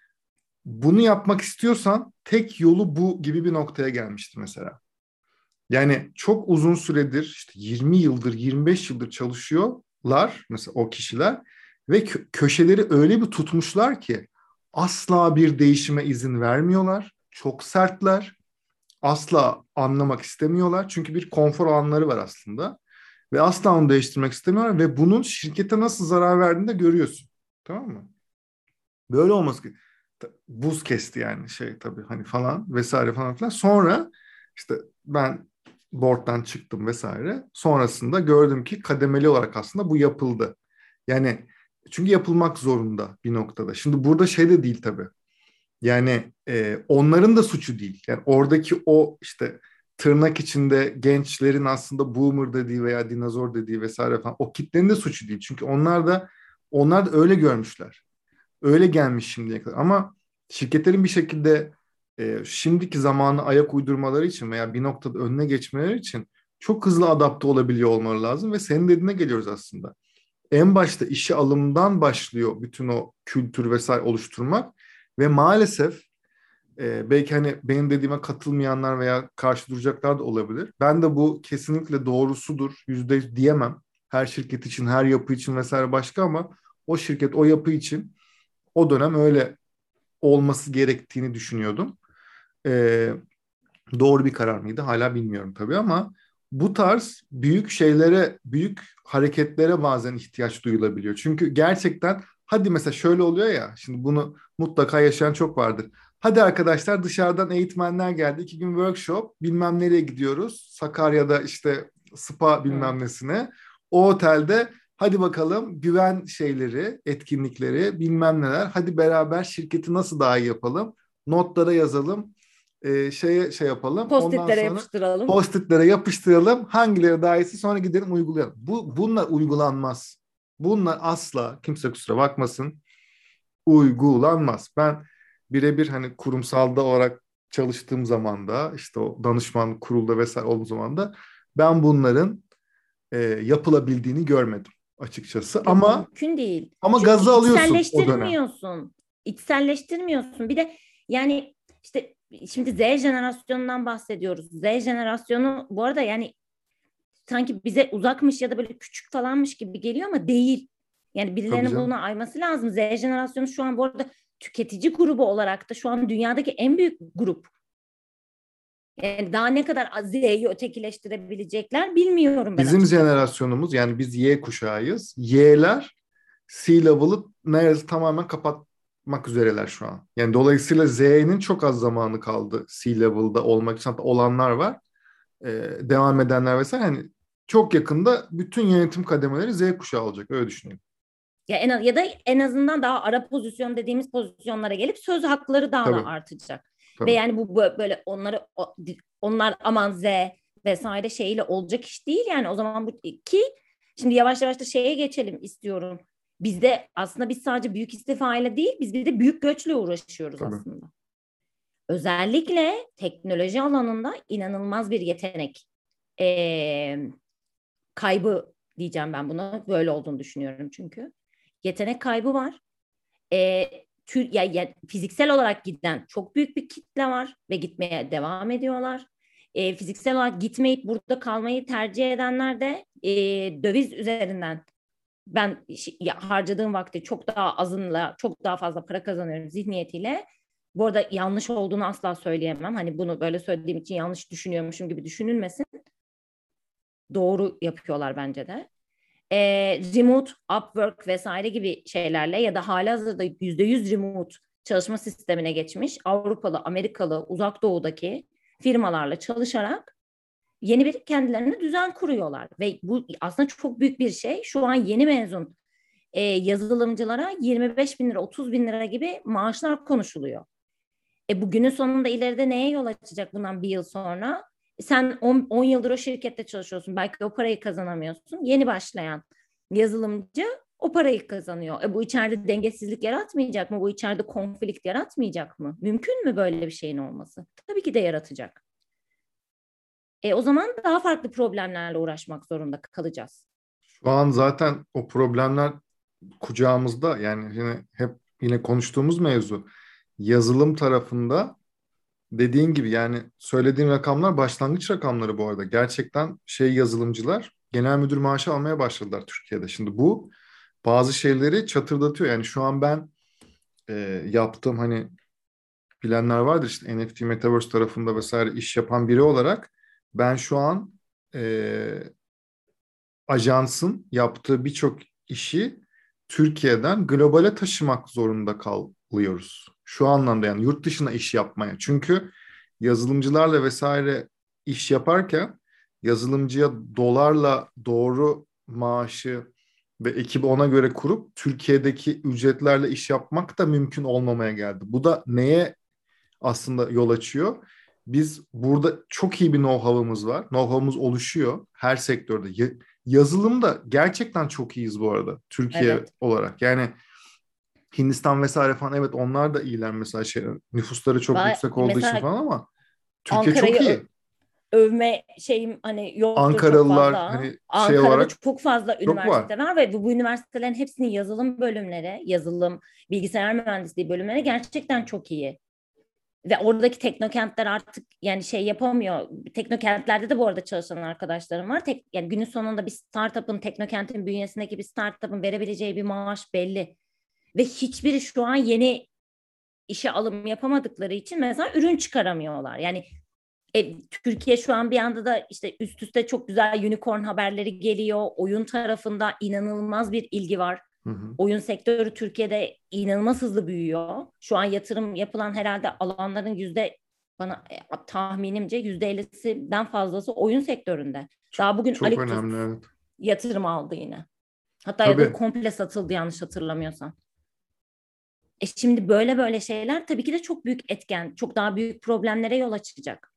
bunu yapmak istiyorsan tek yolu bu gibi bir noktaya gelmişti mesela. Yani çok uzun süredir işte 20 yıldır 25 yıldır çalışıyorlar mesela o kişiler ve kö- köşeleri öyle bir tutmuşlar ki asla bir değişime izin vermiyorlar. Çok sertler. Asla anlamak istemiyorlar. Çünkü bir konfor alanları var aslında. Ve asla onu değiştirmek istemiyorlar ve bunun şirkete nasıl zarar verdiğini de görüyorsun. Tamam mı? Böyle olması buz kesti yani şey tabii hani falan vesaire falan filan. Sonra işte ben board'dan çıktım vesaire. Sonrasında gördüm ki kademeli olarak aslında bu yapıldı. Yani çünkü yapılmak zorunda bir noktada. Şimdi burada şey de değil tabii. Yani e, onların da suçu değil. Yani oradaki o işte tırnak içinde gençlerin aslında boomer dediği veya dinozor dediği vesaire falan o kitlenin de suçu değil. Çünkü onlar da onlar da öyle görmüşler. Öyle gelmiş şimdiye kadar. Ama şirketlerin bir şekilde e, şimdiki zamanı ayak uydurmaları için veya bir noktada önüne geçmeleri için çok hızlı adapte olabiliyor olmaları lazım ve senin dediğine geliyoruz aslında. En başta işe alımdan başlıyor bütün o kültür vesaire oluşturmak ve maalesef e, belki hani benim dediğime katılmayanlar veya karşı duracaklar da olabilir. Ben de bu kesinlikle doğrusudur yüzde diyemem. Her şirket için, her yapı için vesaire başka ama o şirket, o yapı için o dönem öyle olması gerektiğini düşünüyordum. E, doğru bir karar mıydı? Hala bilmiyorum tabii ama bu tarz büyük şeylere, büyük hareketlere bazen ihtiyaç duyulabiliyor. Çünkü gerçekten hadi mesela şöyle oluyor ya, şimdi bunu mutlaka yaşayan çok vardır. Hadi arkadaşlar dışarıdan eğitmenler geldi. iki gün workshop bilmem nereye gidiyoruz. Sakarya'da işte spa bilmem nesine. O otelde hadi bakalım güven şeyleri, etkinlikleri bilmem neler. Hadi beraber şirketi nasıl daha iyi yapalım. Notlara yazalım e, şeye şey yapalım. Postitlere yapıştıralım. Postitlere yapıştıralım. Hangileri daha iyisi sonra gidelim uygulayalım. Bu bunlar uygulanmaz. Bunlar asla kimse kusura bakmasın uygulanmaz. Ben birebir hani kurumsalda olarak çalıştığım zaman da işte o danışman kurulda vesaire olduğum zaman da ben bunların e, yapılabildiğini görmedim açıkçası. Yok, ama mümkün değil. Ama Çünkü gazı alıyorsun içselleştirmiyorsun. İçselleştirmiyorsun. Bir de yani işte şimdi Z jenerasyonundan bahsediyoruz. Z jenerasyonu bu arada yani sanki bize uzakmış ya da böyle küçük falanmış gibi geliyor ama değil. Yani birilerinin buna ayması lazım. Z jenerasyonu şu an bu arada tüketici grubu olarak da şu an dünyadaki en büyük grup. Yani daha ne kadar Z'yi ötekileştirebilecekler bilmiyorum ben. Bizim açıkçası. jenerasyonumuz yani biz Y kuşağıyız. Y'ler C-level'ı neredeyse tamamen kapat yapmak üzereler şu an. Yani dolayısıyla Z'nin çok az zamanı kaldı C-level'da olmak için. Hatta olanlar var. Ee, devam edenler vesaire. Hani çok yakında bütün yönetim kademeleri Z kuşağı olacak. Öyle düşünüyorum. Ya, en, ya da en azından daha ara pozisyon dediğimiz pozisyonlara gelip söz hakları daha Tabii. da artacak. Tabii. Ve yani bu böyle onları onlar aman Z vesaire şeyle olacak iş değil yani o zaman bu ki şimdi yavaş yavaş da şeye geçelim istiyorum. Bizde aslında biz sadece büyük istifa ile değil biz bir de büyük göçle uğraşıyoruz Tabii. aslında. Özellikle teknoloji alanında inanılmaz bir yetenek ee, kaybı diyeceğim ben buna. Böyle olduğunu düşünüyorum çünkü. Yetenek kaybı var. E, tür, ya, ya, fiziksel olarak giden çok büyük bir kitle var ve gitmeye devam ediyorlar. E, fiziksel olarak gitmeyip burada kalmayı tercih edenler de e, döviz üzerinden ben harcadığım vakti çok daha azınla çok daha fazla para kazanıyorum zihniyetiyle. Bu arada yanlış olduğunu asla söyleyemem. Hani bunu böyle söylediğim için yanlış düşünüyormuşum gibi düşünülmesin. Doğru yapıyorlar bence de. E, remote, Upwork vesaire gibi şeylerle ya da halihazırda %100 remote çalışma sistemine geçmiş Avrupalı, Amerikalı, Uzak Doğu'daki firmalarla çalışarak yeni bir kendilerine düzen kuruyorlar ve bu aslında çok büyük bir şey. Şu an yeni mezun e, yazılımcılara 25 bin lira, 30 bin lira gibi maaşlar konuşuluyor. E bugünün sonunda ileride neye yol açacak bundan bir yıl sonra? Sen 10 yıldır o şirkette çalışıyorsun. Belki o parayı kazanamıyorsun. Yeni başlayan yazılımcı o parayı kazanıyor. E bu içeride dengesizlik yaratmayacak mı? Bu içeride konflikt yaratmayacak mı? Mümkün mü böyle bir şeyin olması? Tabii ki de yaratacak. E o zaman daha farklı problemlerle uğraşmak zorunda kalacağız. Şu an zaten o problemler kucağımızda. Yani yine hep yine konuştuğumuz mevzu. Yazılım tarafında dediğin gibi yani söylediğin rakamlar başlangıç rakamları bu arada. Gerçekten şey yazılımcılar genel müdür maaşı almaya başladılar Türkiye'de. Şimdi bu bazı şeyleri çatırdatıyor. Yani şu an ben e, yaptığım hani bilenler vardır işte NFT Metaverse tarafında vesaire iş yapan biri olarak ben şu an e, ajansın yaptığı birçok işi Türkiye'den globale taşımak zorunda kalıyoruz. Şu anlamda yani yurt dışına iş yapmaya. Çünkü yazılımcılarla vesaire iş yaparken yazılımcıya dolarla doğru maaşı ve ekibi ona göre kurup Türkiye'deki ücretlerle iş yapmak da mümkün olmamaya geldi. Bu da neye aslında yol açıyor? Biz burada çok iyi bir know-how'ımız var. Know-how'ımız oluşuyor her sektörde. Yazılımda gerçekten çok iyiyiz bu arada Türkiye evet. olarak. Yani Hindistan vesaire falan evet onlar da iyiler mesela şey nüfusları çok Var, yüksek olduğu için falan ama Türkiye Ankara'yı çok iyi övme şeyim hani yok Ankaralılar çok fazla. hani şey Ankara'da olarak çok fazla üniversite var. var ve bu, bu üniversitelerin hepsinin yazılım bölümleri, yazılım, bilgisayar mühendisliği bölümleri gerçekten çok iyi. Ve oradaki teknokentler artık yani şey yapamıyor. Teknokentlerde de bu arada çalışan arkadaşlarım var. Tek, yani günün sonunda bir startup'ın, teknokentin bünyesindeki bir startup'ın verebileceği bir maaş belli. Ve hiçbiri şu an yeni işe alım yapamadıkları için mesela ürün çıkaramıyorlar. Yani e, Türkiye şu an bir anda da işte üst üste çok güzel unicorn haberleri geliyor. Oyun tarafında inanılmaz bir ilgi var. Hı hı. Oyun sektörü Türkiye'de inanılmaz hızlı büyüyor. Şu an yatırım yapılan herhalde alanların yüzde bana e, tahminimce yüzde ellisinden fazlası oyun sektöründe. Çok, Daha bugün çok Ali önemli, evet. yatırım aldı yine. Hatta Tabii. ya komple satıldı yanlış hatırlamıyorsam. E şimdi böyle böyle şeyler tabii ki de çok büyük etken, çok daha büyük problemlere yol açacak.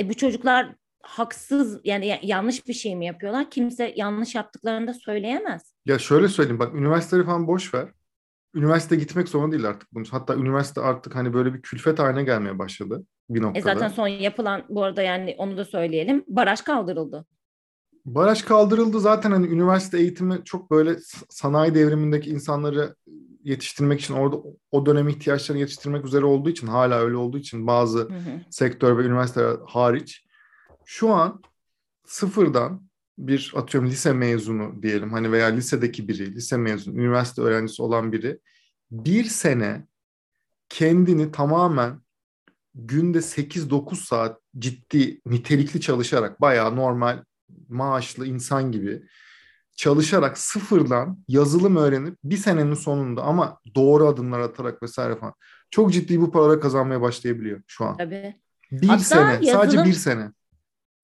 E, bu çocuklar haksız yani yanlış bir şey mi yapıyorlar? Kimse yanlış yaptıklarını da söyleyemez. Ya şöyle söyleyeyim bak üniversiteleri falan boş ver. Üniversite gitmek zorunda değil artık bunun. Hatta üniversite artık hani böyle bir külfet haline gelmeye başladı bir noktada. E zaten son yapılan bu arada yani onu da söyleyelim. Baraj kaldırıldı. Baraj kaldırıldı zaten hani üniversite eğitimi çok böyle sanayi devrimindeki insanları yetiştirmek için orada o dönem ihtiyaçlarını yetiştirmek üzere olduğu için hala öyle olduğu için bazı hı hı. sektör ve üniversiteler hariç şu an sıfırdan bir atıyorum lise mezunu diyelim hani veya lisedeki biri, lise mezunu, üniversite öğrencisi olan biri bir sene kendini tamamen günde 8-9 saat ciddi nitelikli çalışarak bayağı normal maaşlı insan gibi çalışarak sıfırdan yazılım öğrenip bir senenin sonunda ama doğru adımlar atarak vesaire falan çok ciddi bu paraları kazanmaya başlayabiliyor şu an. Tabii. Bir Hatta sene yazılım, sadece bir sene.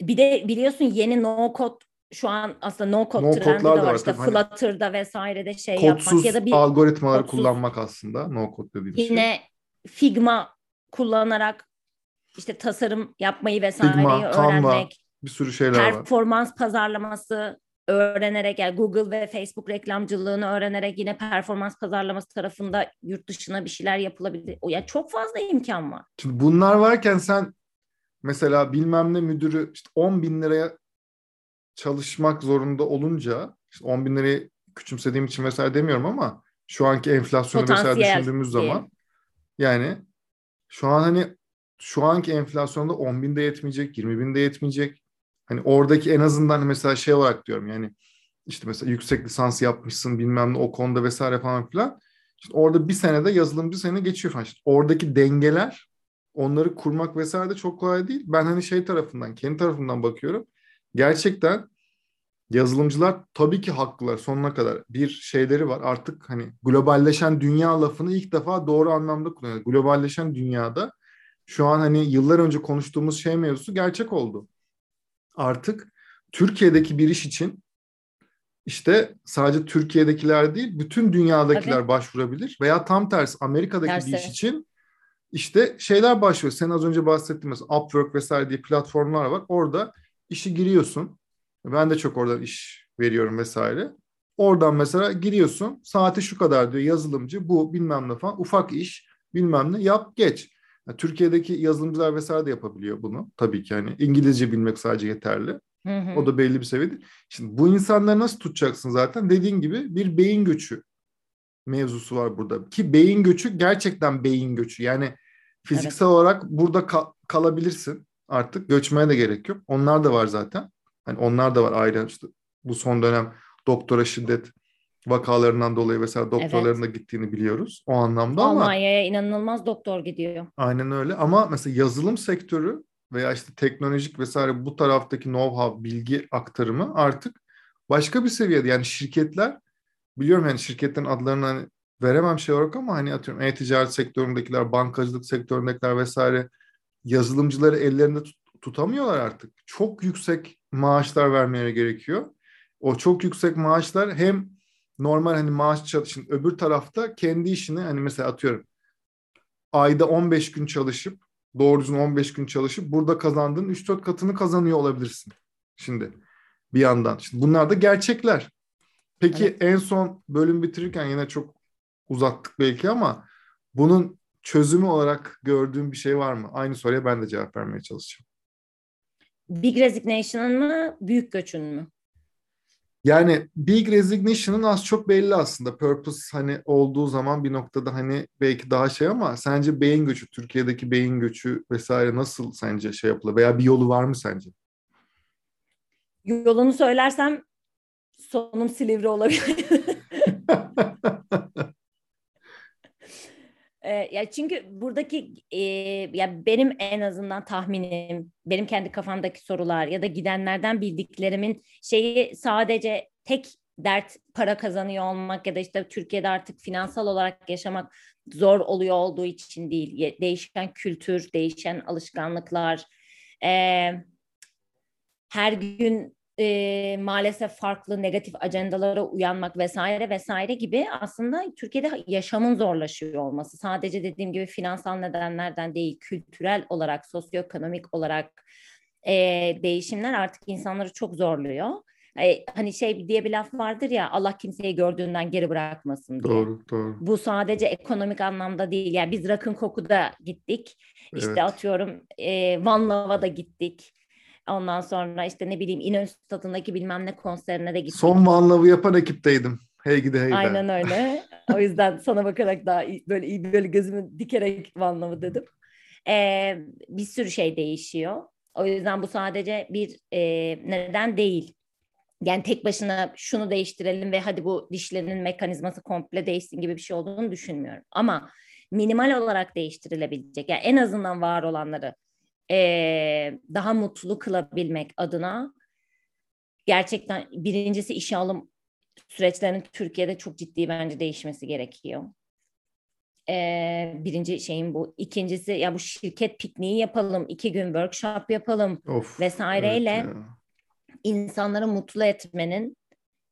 Bir de biliyorsun yeni no code şu an aslında no code no trendi de var, var işte hani Flutter'da vesairede şey yapmak ya da bir algoritmaları kodsuz, kullanmak aslında no code dediğimiz yine şey. Yine Figma kullanarak işte tasarım yapmayı vesaireyi Figma, öğrenmek. Canva, bir sürü şeyler performans var. Performans pazarlaması öğrenerek yani Google ve Facebook reklamcılığını öğrenerek yine performans pazarlaması tarafında yurt dışına bir şeyler yapılabilir. O ya çok fazla imkan var. Şimdi bunlar varken sen mesela bilmem ne müdürü işte 10 bin liraya çalışmak zorunda olunca işte 10 bin lirayı küçümsediğim için vesaire demiyorum ama şu anki enflasyonu vesaire düşündüğümüz diye. zaman yani şu an hani şu anki enflasyonda 10 bin de yetmeyecek, 20 bin de yetmeyecek. Hani oradaki en azından mesela şey olarak diyorum yani işte mesela yüksek lisans yapmışsın bilmem ne o konuda vesaire falan filan. İşte orada bir senede yazılımcı sene geçiyor falan. İşte oradaki dengeler onları kurmak vesaire de çok kolay değil. Ben hani şey tarafından, kendi tarafından bakıyorum. Gerçekten yazılımcılar tabii ki haklılar sonuna kadar. Bir şeyleri var artık hani globalleşen dünya lafını ilk defa doğru anlamda kullanıyor. Globalleşen dünyada şu an hani yıllar önce konuştuğumuz şey mevzusu gerçek oldu artık Türkiye'deki bir iş için işte sadece Türkiye'dekiler değil bütün dünyadakiler Tabii. başvurabilir veya tam tersi Amerika'daki Tersi. bir iş için işte şeyler başlıyor. Sen az önce bahsettiğin mesela Upwork vesaire diye platformlar var. Orada işi giriyorsun. Ben de çok oradan iş veriyorum vesaire. Oradan mesela giriyorsun. Saati şu kadar diyor yazılımcı. Bu bilmem ne falan. Ufak iş bilmem ne yap geç. Yani Türkiye'deki yazılımcılar vesaire de yapabiliyor bunu. Tabii ki hani İngilizce bilmek sadece yeterli. Hı hı. O da belli bir seviyede. Şimdi bu insanları nasıl tutacaksın zaten? Dediğin gibi bir beyin göçü mevzusu var burada. Ki beyin göçü gerçekten beyin göçü. Yani fiziksel evet. olarak burada ka- kalabilirsin artık. Göçmeye de gerek yok. Onlar da var zaten. Hani onlar da var ayrı işte bu son dönem doktora şiddet vakalarından dolayı vesaire doktorların evet. da gittiğini biliyoruz o anlamda ama Almanya'ya inanılmaz doktor gidiyor. Aynen öyle ama mesela yazılım sektörü veya işte teknolojik vesaire bu taraftaki know-how, bilgi aktarımı artık başka bir seviyede. Yani şirketler biliyorum yani şirketlerin adlarını hani veremem şey olarak ama hani atıyorum e-ticaret sektöründekiler, bankacılık sektöründekiler vesaire yazılımcıları ellerinde tut- tutamıyorlar artık. Çok yüksek maaşlar vermeye gerekiyor. O çok yüksek maaşlar hem normal hani maaş çalışın öbür tarafta kendi işini hani mesela atıyorum ayda 15 gün çalışıp doğru düzgün 15 gün çalışıp burada kazandığın 3-4 katını kazanıyor olabilirsin. Şimdi bir yandan. Şimdi bunlar da gerçekler. Peki evet. en son bölüm bitirirken yine çok uzattık belki ama bunun çözümü olarak gördüğüm bir şey var mı? Aynı soruya ben de cevap vermeye çalışacağım. Big Resignation'ın mı, büyük göçün mü? Yani Big Resignation'ın az çok belli aslında. Purpose hani olduğu zaman bir noktada hani belki daha şey ama sence beyin göçü, Türkiye'deki beyin göçü vesaire nasıl sence şey yapılır? Veya bir yolu var mı sence? Yolunu söylersem sonum Silivri olabilir. [laughs] Ee, ya çünkü buradaki e, ya benim en azından tahminim, benim kendi kafamdaki sorular ya da gidenlerden bildiklerimin şeyi sadece tek dert para kazanıyor olmak ya da işte Türkiye'de artık finansal olarak yaşamak zor oluyor olduğu için değil. Değişen kültür, değişen alışkanlıklar, e, her gün e, maalesef farklı negatif ajandalara uyanmak vesaire vesaire gibi aslında Türkiye'de yaşamın zorlaşıyor olması. Sadece dediğim gibi finansal nedenlerden değil, kültürel olarak, sosyoekonomik olarak e, değişimler artık insanları çok zorluyor. E, hani şey diye bir laf vardır ya Allah kimseyi gördüğünden geri bırakmasın diye. Doğru, doğru. Bu sadece ekonomik anlamda değil. Yani biz Rakın Koku'da gittik. İşte evet. atıyorum e, Van Lava da gittik. Ondan sonra işte ne bileyim İnönü Stadı'ndaki bilmem ne konserine de gittik. Son Van Love'ı yapan ekipteydim. Hey gidi hey Aynen öyle. [laughs] o yüzden sana bakarak daha iyi, böyle iyi böyle gözümü dikerek Van Love'ı dedim. Ee, bir sürü şey değişiyor. O yüzden bu sadece bir e, neden değil. Yani tek başına şunu değiştirelim ve hadi bu dişlerinin mekanizması komple değişsin gibi bir şey olduğunu düşünmüyorum. Ama minimal olarak değiştirilebilecek. Yani en azından var olanları e, daha mutlu kılabilmek adına gerçekten birincisi işe alım süreçlerinin Türkiye'de çok ciddi bence değişmesi gerekiyor. Ee, birinci şeyim bu. İkincisi ya bu şirket pikniği yapalım, iki gün workshop yapalım of, vesaireyle evet insanları mutlu etmenin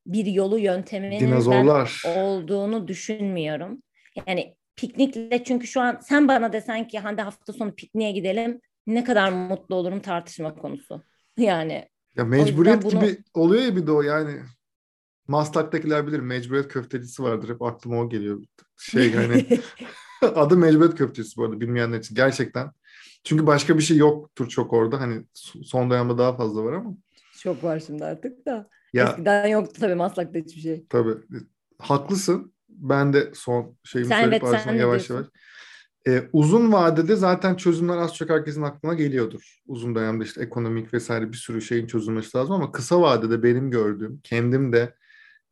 bir yolu yönteminin Dinozorlar. olduğunu düşünmüyorum. Yani piknikle çünkü şu an sen bana desen ki Hande hafta sonu pikniğe gidelim ne kadar mutlu olurum tartışma konusu. [laughs] Yani ya mecburiyet bunu... gibi oluyor ya bir de o yani. Maslak'takiler bilir mecburiyet köftecisi vardır. Hep aklıma o geliyor. Şey [laughs] hani [laughs] adı mecburiyet köftecisi bu arada bilmeyenler için. Gerçekten. Çünkü başka bir şey yoktur çok orada. Hani son dönemde daha fazla var ama. Çok var şimdi artık da. Ya, Eskiden yoktu tabii Maslak'ta hiçbir şey. Tabii. Haklısın. Ben de son şeyimi sen söyleyip evet, sen yavaş yavaş. Ee, uzun vadede zaten çözümler az çok herkesin aklına geliyordur. Uzun dönemde işte ekonomik vesaire bir sürü şeyin çözülmesi lazım ama kısa vadede benim gördüğüm, kendim de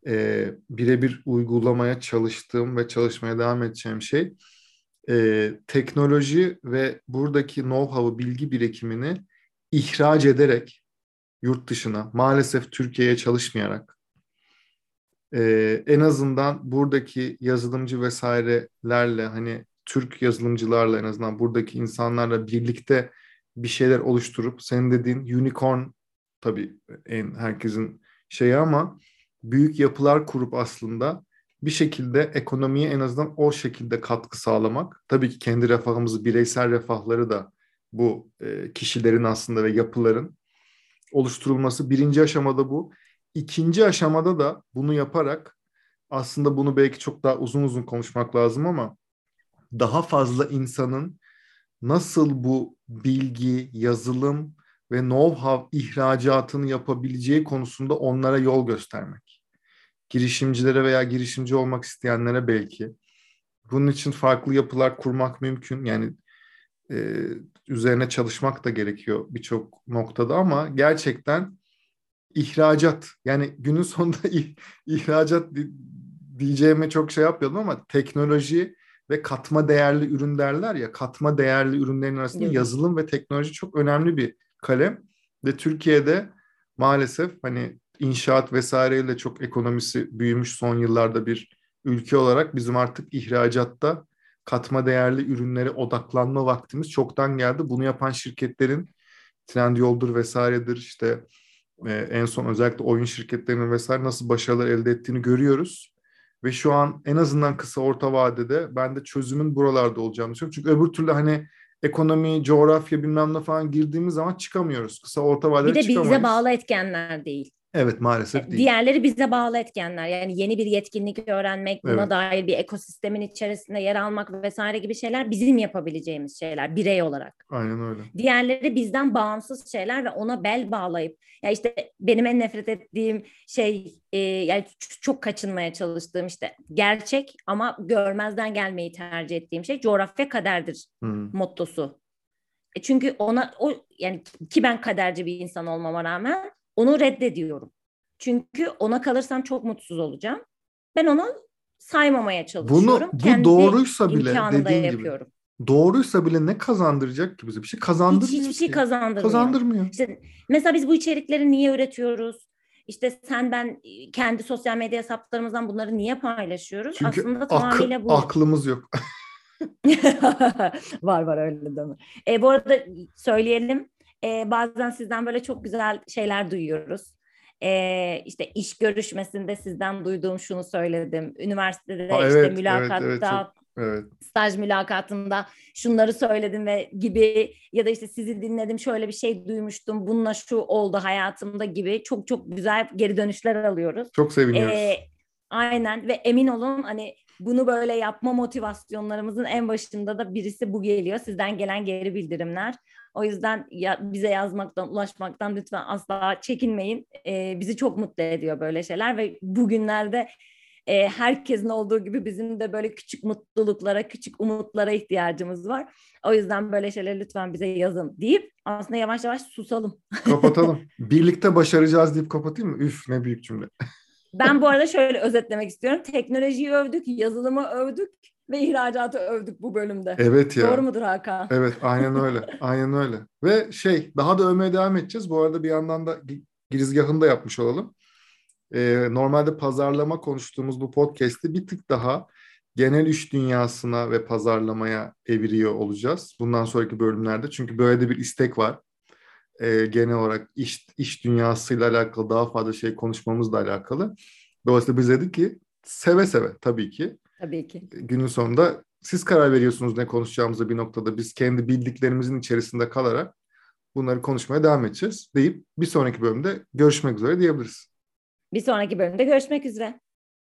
e, birebir uygulamaya çalıştığım ve çalışmaya devam edeceğim şey e, teknoloji ve buradaki know-how'ı, bilgi birikimini ihraç ederek yurt dışına, maalesef Türkiye'ye çalışmayarak e, en azından buradaki yazılımcı vesairelerle hani Türk yazılımcılarla en azından buradaki insanlarla birlikte bir şeyler oluşturup senin dediğin unicorn tabii en herkesin şeyi ama büyük yapılar kurup aslında bir şekilde ekonomiye en azından o şekilde katkı sağlamak. Tabii ki kendi refahımızı, bireysel refahları da bu e, kişilerin aslında ve yapıların oluşturulması birinci aşamada bu. İkinci aşamada da bunu yaparak aslında bunu belki çok daha uzun uzun konuşmak lazım ama daha fazla insanın nasıl bu bilgi, yazılım ve know-how ihracatını yapabileceği konusunda onlara yol göstermek. Girişimcilere veya girişimci olmak isteyenlere belki. Bunun için farklı yapılar kurmak mümkün. Yani e, üzerine çalışmak da gerekiyor birçok noktada ama gerçekten ihracat yani günün sonunda [laughs] ihracat diyeceğime çok şey yapıyordum ama teknoloji ve katma değerli ürün derler ya katma değerli ürünlerin arasında evet. yazılım ve teknoloji çok önemli bir kalem ve Türkiye'de maalesef hani inşaat vesaireyle çok ekonomisi büyümüş son yıllarda bir ülke olarak bizim artık ihracatta katma değerli ürünlere odaklanma vaktimiz çoktan geldi. Bunu yapan şirketlerin Trendyol'dur vesairedir işte e, en son özellikle oyun şirketlerinin vesaire nasıl başarılar elde ettiğini görüyoruz. Ve şu an en azından kısa orta vadede ben de çözümün buralarda olacağını düşünüyorum. Çünkü öbür türlü hani ekonomi, coğrafya bilmem ne falan girdiğimiz zaman çıkamıyoruz. Kısa orta vadede çıkamayız. Bir de bize bağlı etkenler değil. Evet maalesef değil. Diğerleri bize bağlı etkenler. Yani yeni bir yetkinlik öğrenmek, buna evet. dair bir ekosistemin içerisinde yer almak vesaire gibi şeyler bizim yapabileceğimiz şeyler birey olarak. Aynen öyle. Diğerleri bizden bağımsız şeyler ve ona bel bağlayıp ya işte benim en nefret ettiğim şey e, yani çok kaçınmaya çalıştığım işte gerçek ama görmezden gelmeyi tercih ettiğim şey coğrafya kaderdir hmm. mottosu. E çünkü ona o yani ki ben kaderci bir insan olmama rağmen onu reddediyorum. Çünkü ona kalırsam çok mutsuz olacağım. Ben onu saymamaya çalışıyorum. Bunu, bu Kendi doğruysa bile dediğin yapıyorum. gibi. Doğruysa bile ne kazandıracak ki bize? Bir şey kazandırmıyor Hiç, hiçbir şey kazandırmıyor. Kazandırmıyor. İşte mesela biz bu içerikleri niye üretiyoruz? İşte sen ben kendi sosyal medya hesaplarımızdan bunları niye paylaşıyoruz? Çünkü Aslında tamamıyla ak- bu. aklımız yok. [laughs] var var öyle mi? E, bu arada söyleyelim e, bazen sizden böyle çok güzel şeyler duyuyoruz. E, işte iş görüşmesinde sizden duyduğum şunu söyledim. Üniversitede ha, işte evet, mülakatta evet, evet, çok, evet. staj mülakatında şunları söyledim ve gibi ya da işte sizi dinledim şöyle bir şey duymuştum bununla şu oldu hayatımda gibi çok çok güzel geri dönüşler alıyoruz. Çok seviniyoruz. E, aynen ve emin olun hani bunu böyle yapma motivasyonlarımızın en başında da birisi bu geliyor. Sizden gelen geri bildirimler. O yüzden ya, bize yazmaktan, ulaşmaktan lütfen asla çekinmeyin. E, bizi çok mutlu ediyor böyle şeyler ve bugünlerde e, herkesin olduğu gibi bizim de böyle küçük mutluluklara, küçük umutlara ihtiyacımız var. O yüzden böyle şeyler lütfen bize yazın deyip aslında yavaş yavaş susalım. Kapatalım. [laughs] Birlikte başaracağız deyip kapatayım mı? Üf ne büyük cümle. Ben bu arada şöyle özetlemek istiyorum. Teknolojiyi övdük, yazılımı övdük ve ihracatı övdük bu bölümde. Evet ya. Doğru mudur Hakan? Evet aynen öyle. aynen öyle. Ve şey daha da övmeye devam edeceğiz. Bu arada bir yandan da girizgahını da yapmış olalım. Ee, normalde pazarlama konuştuğumuz bu podcast'i bir tık daha genel iş dünyasına ve pazarlamaya eviriyor olacağız. Bundan sonraki bölümlerde. Çünkü böyle de bir istek var. Ee, genel olarak iş, iş dünyasıyla alakalı daha fazla şey konuşmamızla alakalı. Dolayısıyla biz dedik ki seve seve tabii ki Tabii ki. Günün sonunda siz karar veriyorsunuz ne konuşacağımıza bir noktada. Biz kendi bildiklerimizin içerisinde kalarak bunları konuşmaya devam edeceğiz deyip bir sonraki bölümde görüşmek üzere diyebiliriz. Bir sonraki bölümde görüşmek üzere.